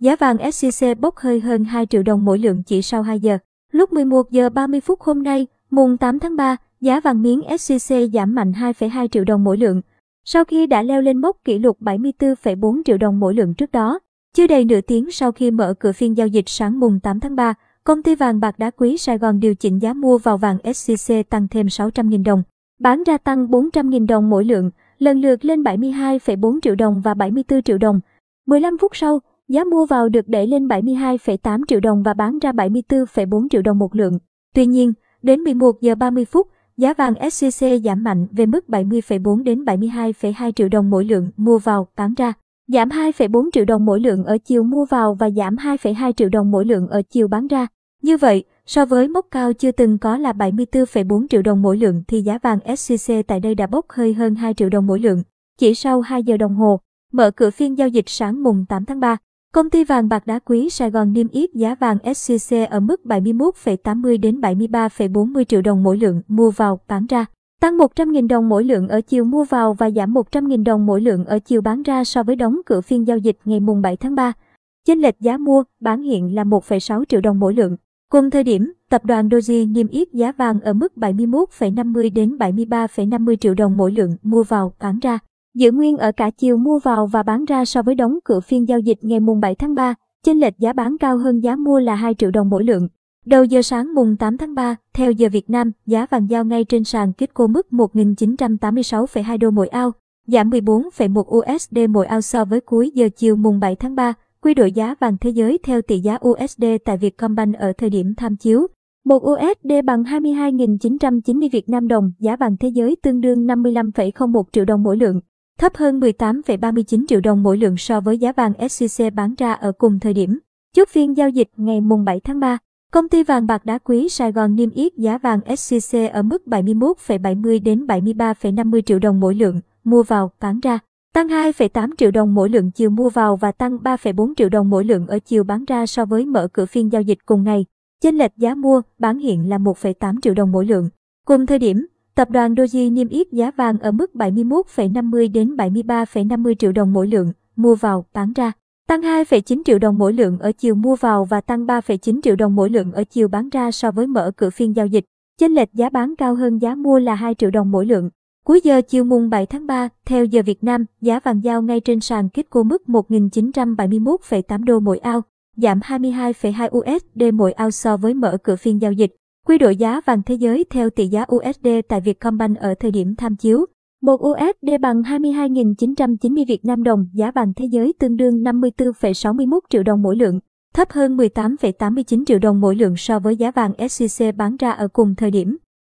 giá vàng SJC bốc hơi hơn 2 triệu đồng mỗi lượng chỉ sau 2 giờ. Lúc 11 giờ 30 phút hôm nay, mùng 8 tháng 3, giá vàng miếng SJC giảm mạnh 2,2 triệu đồng mỗi lượng. Sau khi đã leo lên mốc kỷ lục 74,4 triệu đồng mỗi lượng trước đó, chưa đầy nửa tiếng sau khi mở cửa phiên giao dịch sáng mùng 8 tháng 3, công ty vàng bạc đá quý Sài Gòn điều chỉnh giá mua vào vàng SJC tăng thêm 600.000 đồng, bán ra tăng 400.000 đồng mỗi lượng, lần lượt lên 72,4 triệu đồng và 74 triệu đồng. 15 phút sau, giá mua vào được đẩy lên 72,8 triệu đồng và bán ra 74,4 triệu đồng một lượng. Tuy nhiên, đến 11 giờ 30 phút, giá vàng SJC giảm mạnh về mức 70,4 đến 72,2 triệu đồng mỗi lượng mua vào, bán ra. Giảm 2,4 triệu đồng mỗi lượng ở chiều mua vào và giảm 2,2 triệu đồng mỗi lượng ở chiều bán ra. Như vậy, so với mốc cao chưa từng có là 74,4 triệu đồng mỗi lượng thì giá vàng SJC tại đây đã bốc hơi hơn 2 triệu đồng mỗi lượng. Chỉ sau 2 giờ đồng hồ, mở cửa phiên giao dịch sáng mùng 8 tháng 3, công ty vàng bạc đá quý Sài Gòn niêm yết giá vàng SJC ở mức 71,80 đến 73,40 triệu đồng mỗi lượng mua vào, bán ra. Tăng 100.000 đồng mỗi lượng ở chiều mua vào và giảm 100.000 đồng mỗi lượng ở chiều bán ra so với đóng cửa phiên giao dịch ngày mùng 7 tháng 3. Chênh lệch giá mua, bán hiện là 1,6 triệu đồng mỗi lượng. Cùng thời điểm, tập đoàn Doji niêm yết giá vàng ở mức 71,50 đến 73,50 triệu đồng mỗi lượng mua vào, bán ra. Giữ nguyên ở cả chiều mua vào và bán ra so với đóng cửa phiên giao dịch ngày mùng 7 tháng 3, chênh lệch giá bán cao hơn giá mua là 2 triệu đồng mỗi lượng. Đầu giờ sáng mùng 8 tháng 3, theo giờ Việt Nam, giá vàng giao ngay trên sàn Kitco mức 1.986,2 đô mỗi ao, giảm 14,1 USD mỗi ao so với cuối giờ chiều mùng 7 tháng 3. Quy đổi giá vàng thế giới theo tỷ giá USD tại Vietcombank ở thời điểm tham chiếu. 1 USD bằng 22.990 Việt Nam đồng, giá vàng thế giới tương đương 55,01 triệu đồng mỗi lượng, thấp hơn 18,39 triệu đồng mỗi lượng so với giá vàng SJC bán ra ở cùng thời điểm. Chốt phiên giao dịch ngày mùng 7 tháng 3, công ty vàng bạc đá quý Sài Gòn niêm yết giá vàng SJC ở mức 71,70 đến 73,50 triệu đồng mỗi lượng, mua vào, bán ra. Tăng 2,8 triệu đồng mỗi lượng chiều mua vào và tăng 3,4 triệu đồng mỗi lượng ở chiều bán ra so với mở cửa phiên giao dịch cùng ngày. Chênh lệch giá mua, bán hiện là 1,8 triệu đồng mỗi lượng. Cùng thời điểm, tập đoàn Doji niêm yết giá vàng ở mức 71,50 đến 73,50 triệu đồng mỗi lượng, mua vào, bán ra. Tăng 2,9 triệu đồng mỗi lượng ở chiều mua vào và tăng 3,9 triệu đồng mỗi lượng ở chiều bán ra so với mở cửa phiên giao dịch. Chênh lệch giá bán cao hơn giá mua là 2 triệu đồng mỗi lượng. Cuối giờ chiều mùng 7 tháng 3, theo giờ Việt Nam, giá vàng giao ngay trên sàn Kitco mức 1.971,8 đô mỗi ao, giảm 22,2 USD mỗi ao so với mở cửa phiên giao dịch. Quy đổi giá vàng thế giới theo tỷ giá USD tại Vietcombank ở thời điểm tham chiếu. 1 USD bằng 22.990 Việt Nam đồng, giá vàng thế giới tương đương 54,61 triệu đồng mỗi lượng, thấp hơn 18,89 triệu đồng mỗi lượng so với giá vàng SJC bán ra ở cùng thời điểm.